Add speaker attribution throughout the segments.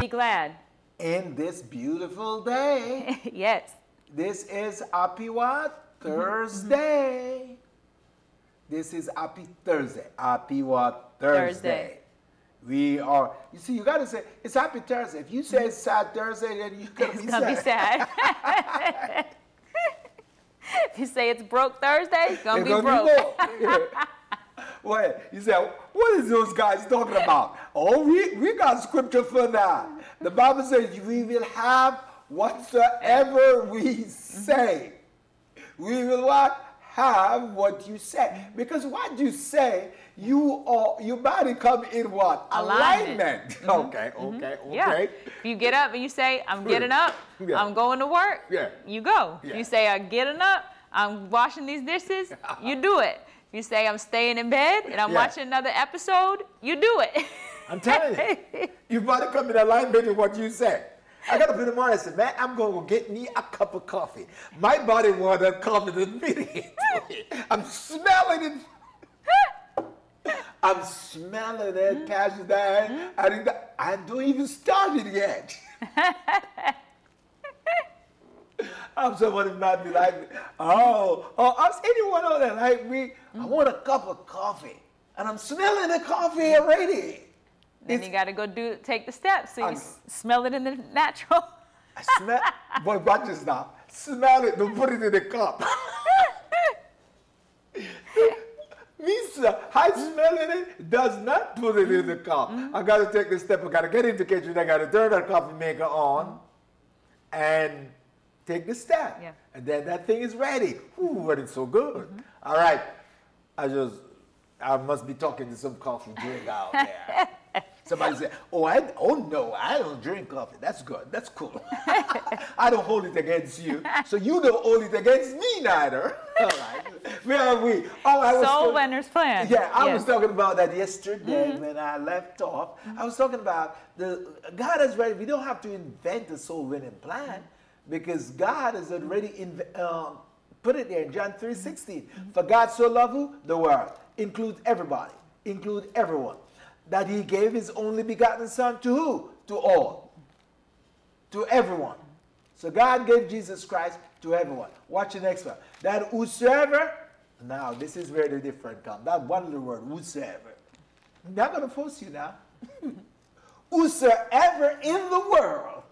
Speaker 1: Be glad.
Speaker 2: in this beautiful day.
Speaker 1: yes.
Speaker 2: This is happy what? Mm-hmm. Mm-hmm. Thursday. This is happy Thursday. Happy what? Thursday.
Speaker 1: Thursday.
Speaker 2: We are, you see, you got to say, it's happy Thursday. If you say it's sad Thursday, then you're to
Speaker 1: It's
Speaker 2: be
Speaker 1: gonna
Speaker 2: sad.
Speaker 1: be sad. if you say it's broke Thursday, it's gonna
Speaker 2: It's
Speaker 1: be
Speaker 2: gonna
Speaker 1: broke.
Speaker 2: broke. Wait, you say, what is those guys talking about? Oh, we, we got scripture for that. The Bible says we will have whatsoever we say. We will what? Have what you say. Because what you say, you are your body come in what?
Speaker 1: Alignment. Mm-hmm.
Speaker 2: Alignment. Okay, okay, okay.
Speaker 1: Yeah. If you get up and you say, I'm getting up,
Speaker 2: Yeah.
Speaker 1: I'm going to work,
Speaker 2: Yeah.
Speaker 1: you go.
Speaker 2: Yeah.
Speaker 1: You say, I'm getting up, I'm washing these dishes, you do it. You say, I'm staying in bed and I'm
Speaker 2: Yeah.
Speaker 1: watching another episode, you do it.
Speaker 2: I'm telling you, you better come in alignment with what you said. I got up in the morning and said, man, I'm going to go get me a cup of coffee. My body wanted coffee immediately. I'm smelling it. I'm smelling it, Pastor Dan. I, didn't, I don't even start it yet. I'm somebody might be like, oh, oh, ask anyone out there like me. I want a cup of coffee, and I'm smelling the coffee already.
Speaker 1: then
Speaker 2: It's-
Speaker 1: you got to go do take the steps so you
Speaker 2: I'm-
Speaker 1: smell it in the natural.
Speaker 2: I smell, boy, watch this now. Smell it, don't put it in the cup. Me, sir, I smelling it, does not put it in the cup. Mm-hmm. I got to take the step. I got to get in the kitchen. I got to turn that coffee maker on and take the step.
Speaker 1: Yeah.
Speaker 2: And then that thing is ready. Ooh, mm-hmm. but it's so good. Mm-hmm. All right. I just, I must be talking to some coffee drink out there. Somebody said, "Oh, I oh no, I don't drink coffee. That's good. That's cool. I don't hold it against you, so you don't hold it against me neither." All right, where are we? Oh, I was
Speaker 1: Soul winner's plan.
Speaker 2: Yeah, I was talking about that yesterday mm-hmm. when I left off. I was talking about the God has ready. We don't have to invent a soul winning plan because God has already inv- um, put it there in John three sixteen. For God so loved who? the world includes everybody, include everyone, that He gave His only begotten Son to who? To all, to everyone. So God gave Jesus Christ to everyone. Watch the next one. That whosoever, now this is where the different comes. That one little word, whosoever. I'm not going to force you now. whosoever in the world.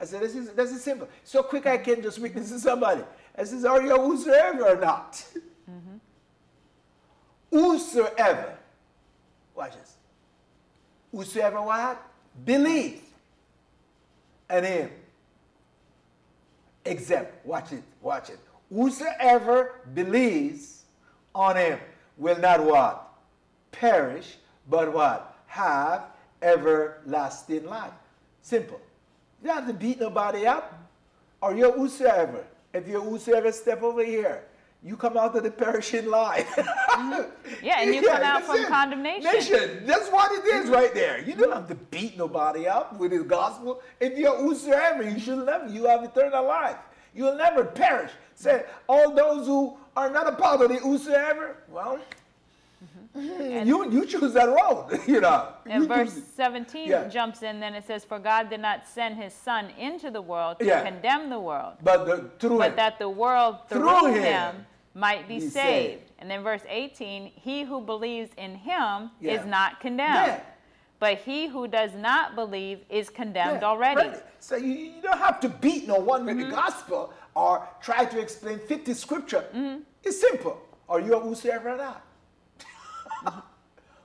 Speaker 2: I said, this is, this is simple. So quick I can just witness to somebody. I says, are you a whosoever or not? Mm-hmm. Whosoever. Watch this. Whosoever what? Believe. And him. Exempt. Watch it. Watch it. Whosoever believes on him will not what? Perish, but what? Have everlasting life. Simple. You don't have to beat nobody up. Or you're whosoever. If you're whosoever, step over here. You come out of the perishing life. Mm-hmm.
Speaker 1: Yeah, and you come out from
Speaker 2: it.
Speaker 1: condemnation.
Speaker 2: Nation. That's what it is right there. You don't have to beat nobody up with the gospel. If you're whosoever, you should never. You have eternal life. You'll never perish. Say, all those who are not a part of the whosoever, well, you, you choose that road. you know.
Speaker 1: And
Speaker 2: You
Speaker 1: verse
Speaker 2: choose
Speaker 1: 17
Speaker 2: Yeah.
Speaker 1: jumps in, then it says, For God did not send his son into the world to
Speaker 2: Yeah.
Speaker 1: condemn the world,
Speaker 2: But the, through
Speaker 1: but
Speaker 2: him.
Speaker 1: that the world through,
Speaker 2: Through
Speaker 1: him,
Speaker 2: him
Speaker 1: might be saved.
Speaker 2: saved.
Speaker 1: And then verse 18, He who believes in him
Speaker 2: Yeah.
Speaker 1: is not condemned. But he who does not believe is condemned already.
Speaker 2: right. So you, you don't have to beat no one with
Speaker 1: Mm-hmm.
Speaker 2: the gospel or try to explain 50 scripture.
Speaker 1: Mm-hmm.
Speaker 2: It's simple. Are you a whosoever or not?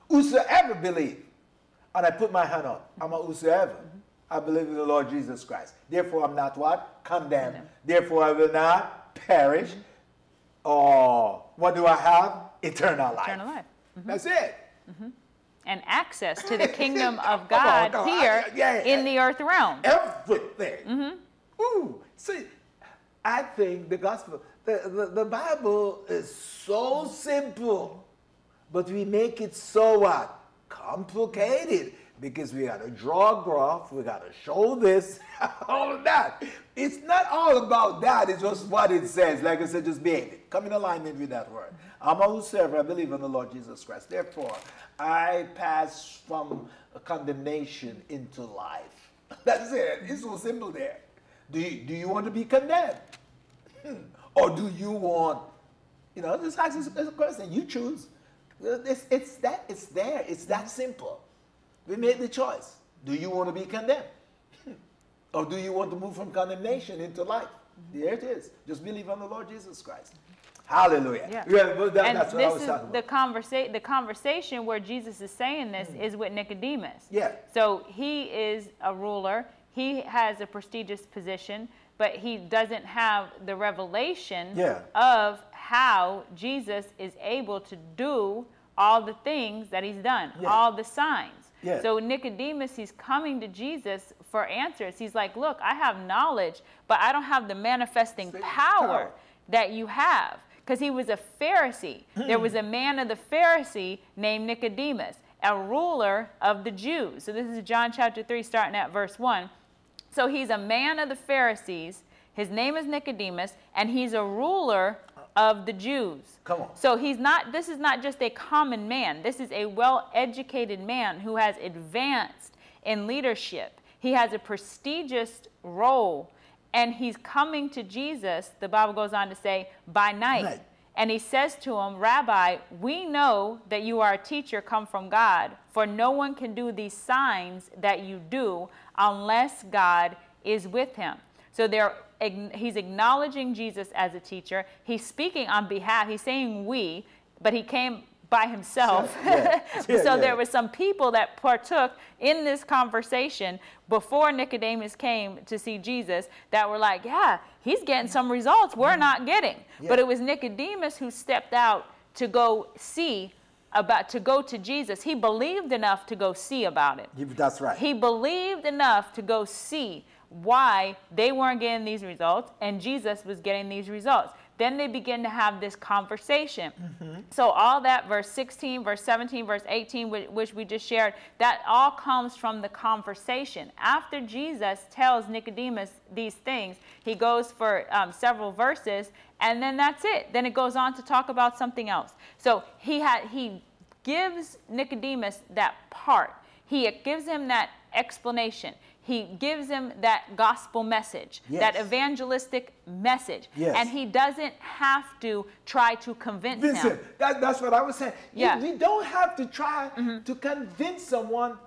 Speaker 2: Whosoever believe. And I put my hand up. I'm a whosoever.
Speaker 1: Mm-hmm.
Speaker 2: I believe in the Lord Jesus Christ. Therefore, I'm not what? Condemned.
Speaker 1: Condemned.
Speaker 2: Therefore, I will not perish.
Speaker 1: Mm-hmm.
Speaker 2: Or what do I have? Eternal life.
Speaker 1: Eternal life.
Speaker 2: That's it.
Speaker 1: And access to the kingdom of God
Speaker 2: on.
Speaker 1: here
Speaker 2: Yeah, yeah.
Speaker 1: in the earth realm.
Speaker 2: everything.
Speaker 1: Mm-hmm.
Speaker 2: Ooh, see, I think the gospel, the, the, the Bible is so simple, but we make it so what? Complicated. Because we got to draw a graph, we got to show this, all of that. It's not all about that, it's just what it says. Like I said, just behave it. Come in alignment with that word. I'm a whosoever, I believe in the Lord Jesus Christ. Therefore, I pass from condemnation into life. That's it. It's so simple there. Do you, do you want to be condemned? Hmm. Or do you want, you know, just ask this question. You choose. It's, it's, that, it's there. It's that mm-hmm. simple. We made the choice. Do you want to be condemned? Or do you want to move from condemnation into life? Mm-hmm. There it is. Just believe on the Lord Jesus Christ. Hallelujah.
Speaker 1: Yeah.
Speaker 2: well, that-
Speaker 1: and
Speaker 2: that's
Speaker 1: this is the conversa- the conversation where Jesus is saying this mm. is with Nicodemus.
Speaker 2: Yeah.
Speaker 1: So he is a ruler. He has a prestigious position, but he doesn't have the revelation
Speaker 2: Yeah.
Speaker 1: of how Jesus is able to do all the things that he's done,
Speaker 2: Yeah.
Speaker 1: all the signs.
Speaker 2: Yeah.
Speaker 1: So Nicodemus, he's coming to Jesus for answers. He's like, "Look, I have knowledge, but I don't have the manifesting power
Speaker 2: power.
Speaker 1: that you have." Because he was a Pharisee. there was a mm. man of the Pharisee named Nicodemus, a ruler of the Jews. So this is John chapter 3, starting at verse 1. So he's a man of the Pharisees. His name is Nicodemus, and he's a ruler of the Jews.
Speaker 2: Come on.
Speaker 1: So he's not, this is not just a common man. This is a well educated man who has advanced in leadership. He has a prestigious role, and he's coming to Jesus, the Bible goes on to say, by night.
Speaker 2: Night.
Speaker 1: And he says to him, Rabbi, we know that you are a teacher come from God, for no one can do these signs that you do unless God is with him. So they're, ag- he's acknowledging Jesus as a teacher. He's speaking on behalf, he's saying we, but he came by himself.
Speaker 2: Yeah. Yeah,
Speaker 1: so
Speaker 2: yeah.
Speaker 1: there were some people that partook in this conversation before Nicodemus came to see Jesus that were like, yeah, he's getting some results we're not getting. But it was Nicodemus who stepped out to go see about to go to Jesus. He believed enough to go see about it.
Speaker 2: That's right.
Speaker 1: He believed enough to go see why they weren't getting these results and Jesus was getting these results. Then they begin to have this conversation. So, all that, verse 16, verse 17, verse 18, whi- which we just shared, that all comes from the conversation. After Jesus tells Nicodemus these things, he goes for um, several verses, and then that's it. Then it goes on to talk about something else. So, he had, he gives Nicodemus that part. He gives him that explanation. He gives him that gospel message, that evangelistic message.
Speaker 2: Yes.
Speaker 1: And he doesn't have to try to convince
Speaker 2: Listen,
Speaker 1: him.
Speaker 2: that, that's what I was saying.
Speaker 1: Yeah. Mm-hmm.
Speaker 2: We don't have to try to convince someone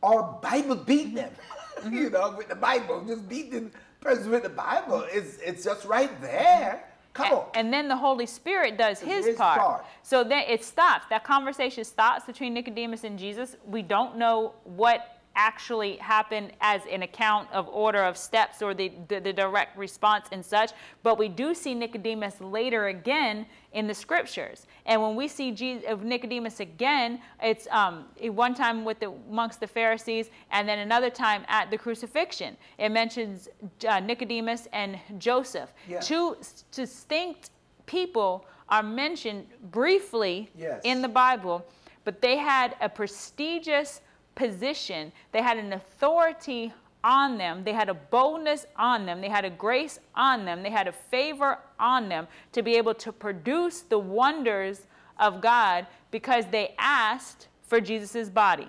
Speaker 2: or Bible beat them.
Speaker 1: Mm-hmm.
Speaker 2: you know, with the Bible, just beat the person with the Bible. It's, it's just right there. Come on.
Speaker 1: And then the Holy Spirit does his,
Speaker 2: his
Speaker 1: part.
Speaker 2: part.
Speaker 1: So then it stops. That conversation stops between Nicodemus and Jesus. We don't know what actually happen as an account of order of steps or the, the, the direct response and such, but we do see Nicodemus later again in the scriptures. And when we see Jesus, of Nicodemus again, it's um, one time with the, amongst the Pharisees, and then another time at the crucifixion. It mentions uh, Nicodemus and Joseph,
Speaker 2: Yeah.
Speaker 1: two distinct people are mentioned briefly
Speaker 2: Yes.
Speaker 1: in the Bible, but they had a prestigious position, they had an authority on them, they had a boldness on them, they had a grace on them, they had a favor on them to be able to produce the wonders of God because they asked for Jesus' body.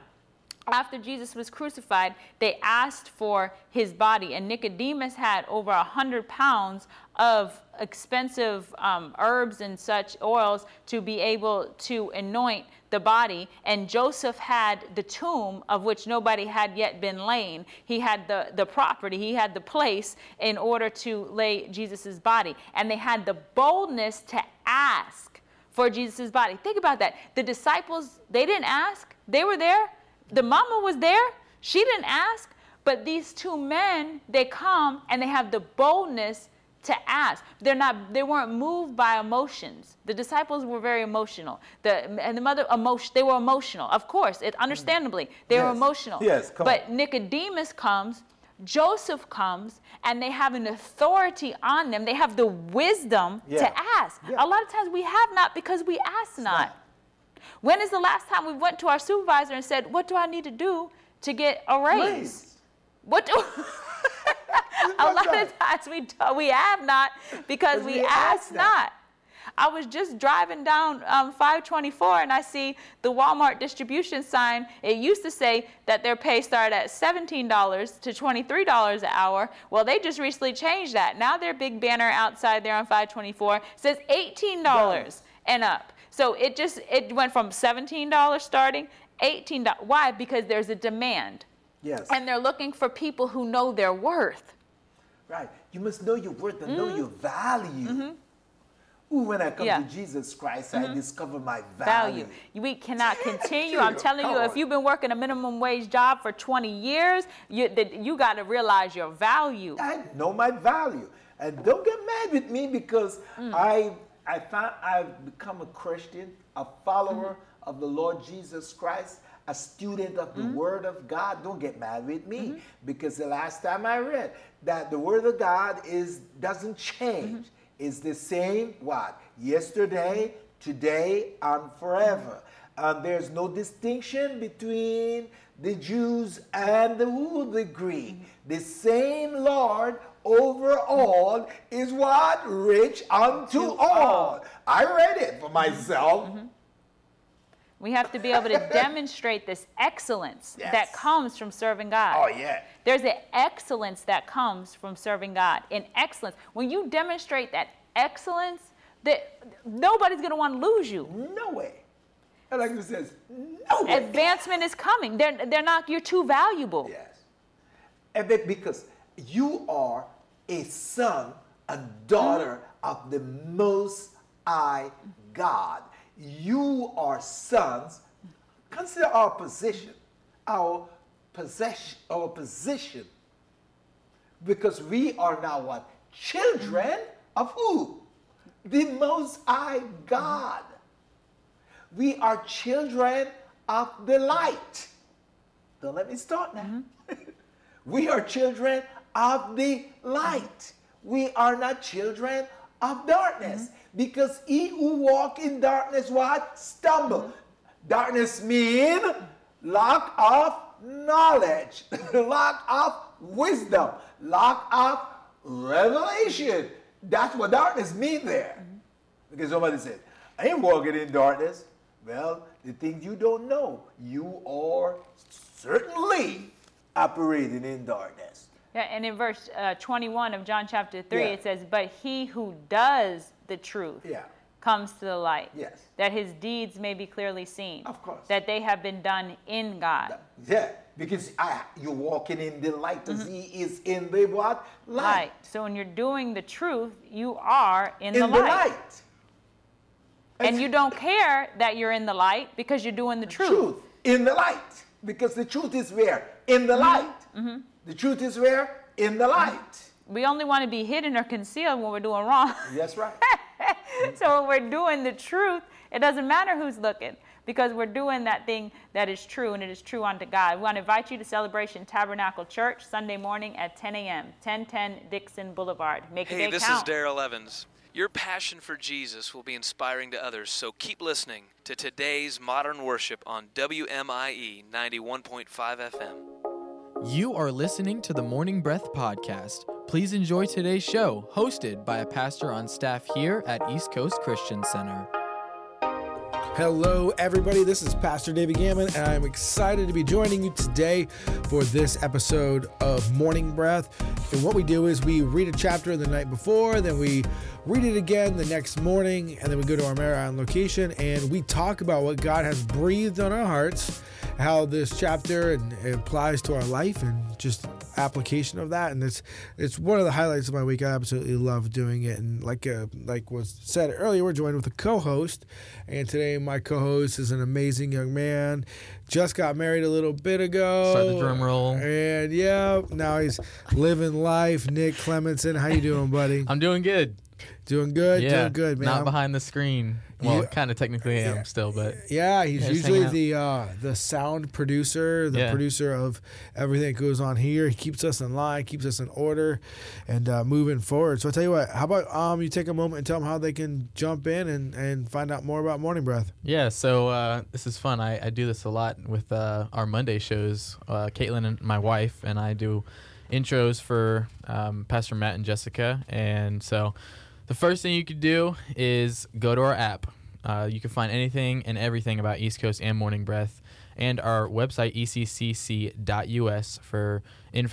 Speaker 1: After Jesus was crucified, they asked for his body, and Nicodemus had over a hundred pounds of expensive um, herbs and such oils to be able to anoint the body. And Joseph had the tomb of which nobody had yet been laid. He had the, the property, he had the place in order to lay Jesus' body. And they had the boldness to ask for Jesus' body. Think about that. The disciples, they didn't ask, they were there. The mama was there. She didn't ask. But these two men, they come and they have the boldness to ask. They're not they weren't moved by emotions. The disciples were very emotional. The and the mother emotion they were emotional. Of course, it understandably. They were emotional.
Speaker 2: Yes, come
Speaker 1: but
Speaker 2: on.
Speaker 1: Nicodemus comes, Joseph comes, and they have an authority on them. They have the wisdom
Speaker 2: Yeah.
Speaker 1: to ask.
Speaker 2: Yeah.
Speaker 1: A lot of times we have not because we ask not. When is the last time we went to our supervisor and said, "What do I need to do to get a raise?"
Speaker 2: Raise.
Speaker 1: What do? a lot of times we do, we have not because we,
Speaker 2: we
Speaker 1: ask
Speaker 2: ask
Speaker 1: not. I was just driving down um, 524 and I see the Walmart distribution sign. It used to say that their pay started at $17 to $23 an hour. Well, they just recently changed that. Now their big banner outside there on 524 says $18 and up. So it just it went from $17 starting, $18. Why? Because there's a demand.
Speaker 2: Yes.
Speaker 1: And they're looking for people who know their worth.
Speaker 2: Right. You must know your worth and know your value. Ooh, when I come
Speaker 1: Mm-hmm. Yeah.
Speaker 2: to Jesus Christ, I discover my
Speaker 1: value.
Speaker 2: value.
Speaker 1: We cannot continue. I'm telling you, if you've been working a minimum wage job for 20 years, you, you got to realize your value.
Speaker 2: I know my value. And don't get mad with me because
Speaker 1: Mm.
Speaker 2: I I found I've become a Christian, a follower
Speaker 1: Mm-hmm.
Speaker 2: of the Lord Jesus Christ, a student of the
Speaker 1: Mm-hmm.
Speaker 2: Word of God. Don't get mad with me because the last time I read that the Word of God is doesn't change.
Speaker 1: Mm-hmm.
Speaker 2: It's the same what? Yesterday, today, and forever. And there's no distinction between the Jews and the who the Greek. The same Lord over all is what? Rich unto all. I read it for myself.
Speaker 1: We have to be able to demonstrate this excellence that comes from serving God.
Speaker 2: Oh, yeah.
Speaker 1: There's an excellence that comes from serving God. In excellence, when you demonstrate that excellence, that nobody's going to want to lose you.
Speaker 2: No way. And like it says, no way.
Speaker 1: Advancement is coming. They're, they're not, you're too valuable.
Speaker 2: Yes. And be- because you are a son a daughter mm-hmm. of the Most High God. You are sons. Consider our position, our possession, our position. Because we are now what? Children of who? The Most High God. We are children of the light. Don't let me start now. Mm-hmm. we are children of the light. We are not children of darkness. Mm-hmm. Because he who walk in darkness, what? Stumble. Darkness mean lack of knowledge, lack of wisdom, lack of revelation. That's what darkness mean there. Because somebody said, I ain't walking in darkness. Well, the things you don't know, you are certainly operating in darkness.
Speaker 1: Yeah, and in verse uh, 21 of John chapter 3,
Speaker 2: Yeah.
Speaker 1: it says, But he who does the truth
Speaker 2: Yeah.
Speaker 1: comes to the light,
Speaker 2: Yes.
Speaker 1: that his deeds may be clearly seen,
Speaker 2: Of course.
Speaker 1: that they have been done in God.
Speaker 2: Yeah, because I, you're walking in the light as mm-hmm. he is in the what? Light.
Speaker 1: Light. So when you're doing the truth, you are in,
Speaker 2: In
Speaker 1: the, light.
Speaker 2: In the
Speaker 1: light.
Speaker 2: light.
Speaker 1: And you don't care that you're in the light because you're doing the truth.
Speaker 2: truth in the light. Because the truth is where? In the mm-hmm. light. Mm-hmm. The truth is where? In the light.
Speaker 1: We only want to be hidden or concealed when we're doing wrong.
Speaker 2: That's right.
Speaker 1: so when we're doing the truth, it doesn't matter who's looking because we're doing that thing that is true and it is true unto God. We want to invite you to Celebration Tabernacle Church Sunday morning at 10 a.m., 1010 Dixon Boulevard. Make your
Speaker 3: Hey,
Speaker 1: day
Speaker 3: this
Speaker 1: count.
Speaker 3: is Daryl Evans. Your passion for Jesus will be inspiring to others, so keep listening to today's modern worship on WMIE 91.5 FM.
Speaker 4: You are listening to the Morning Breath Podcast. Please enjoy today's show, hosted by a pastor on staff here at East Coast Christian Center.
Speaker 5: Hello, everybody. This is Pastor David Gammon, and I'm excited to be joining you today for this episode of Morning Breath. And what we do is we read a chapter the night before, then we read it again the next morning, and then we go to our marathon location and we talk about what God has breathed on our hearts, how this chapter and applies to our life, and just application of that. And it's it's one of the highlights of my week. I absolutely love doing it. And like uh, like was said earlier, we're joined with a co-host, and today my co-host is an amazing young man. Just got married a little bit ago.
Speaker 4: Start the drum roll.
Speaker 5: And yeah, now he's living life. Nick Clemenson, how you doing, buddy?
Speaker 4: I'm doing good.
Speaker 5: doing good.
Speaker 4: yeah,
Speaker 5: doing good, man.
Speaker 4: not behind the screen. Well,
Speaker 5: Yeah.
Speaker 4: kind of technically I am still, but
Speaker 5: Yeah, he's usually the uh, the sound producer, the
Speaker 4: Yeah.
Speaker 5: producer of everything that goes on here. He keeps us in line, keeps us in order, and uh, moving forward. So I tell you what, how about um you take a moment and tell them how they can jump in and, and find out more about Morning Breath.
Speaker 4: yeah. So uh, this is fun. I, I do this a lot with uh, our Monday shows. Uh, Caitlin and my wife and I do intros for um, Pastor Matt and Jessica, and so The first thing you could do is go to our app. Uh, you can find anything and everything about East Coast and Morning Breath, and our website, eccc.us, for info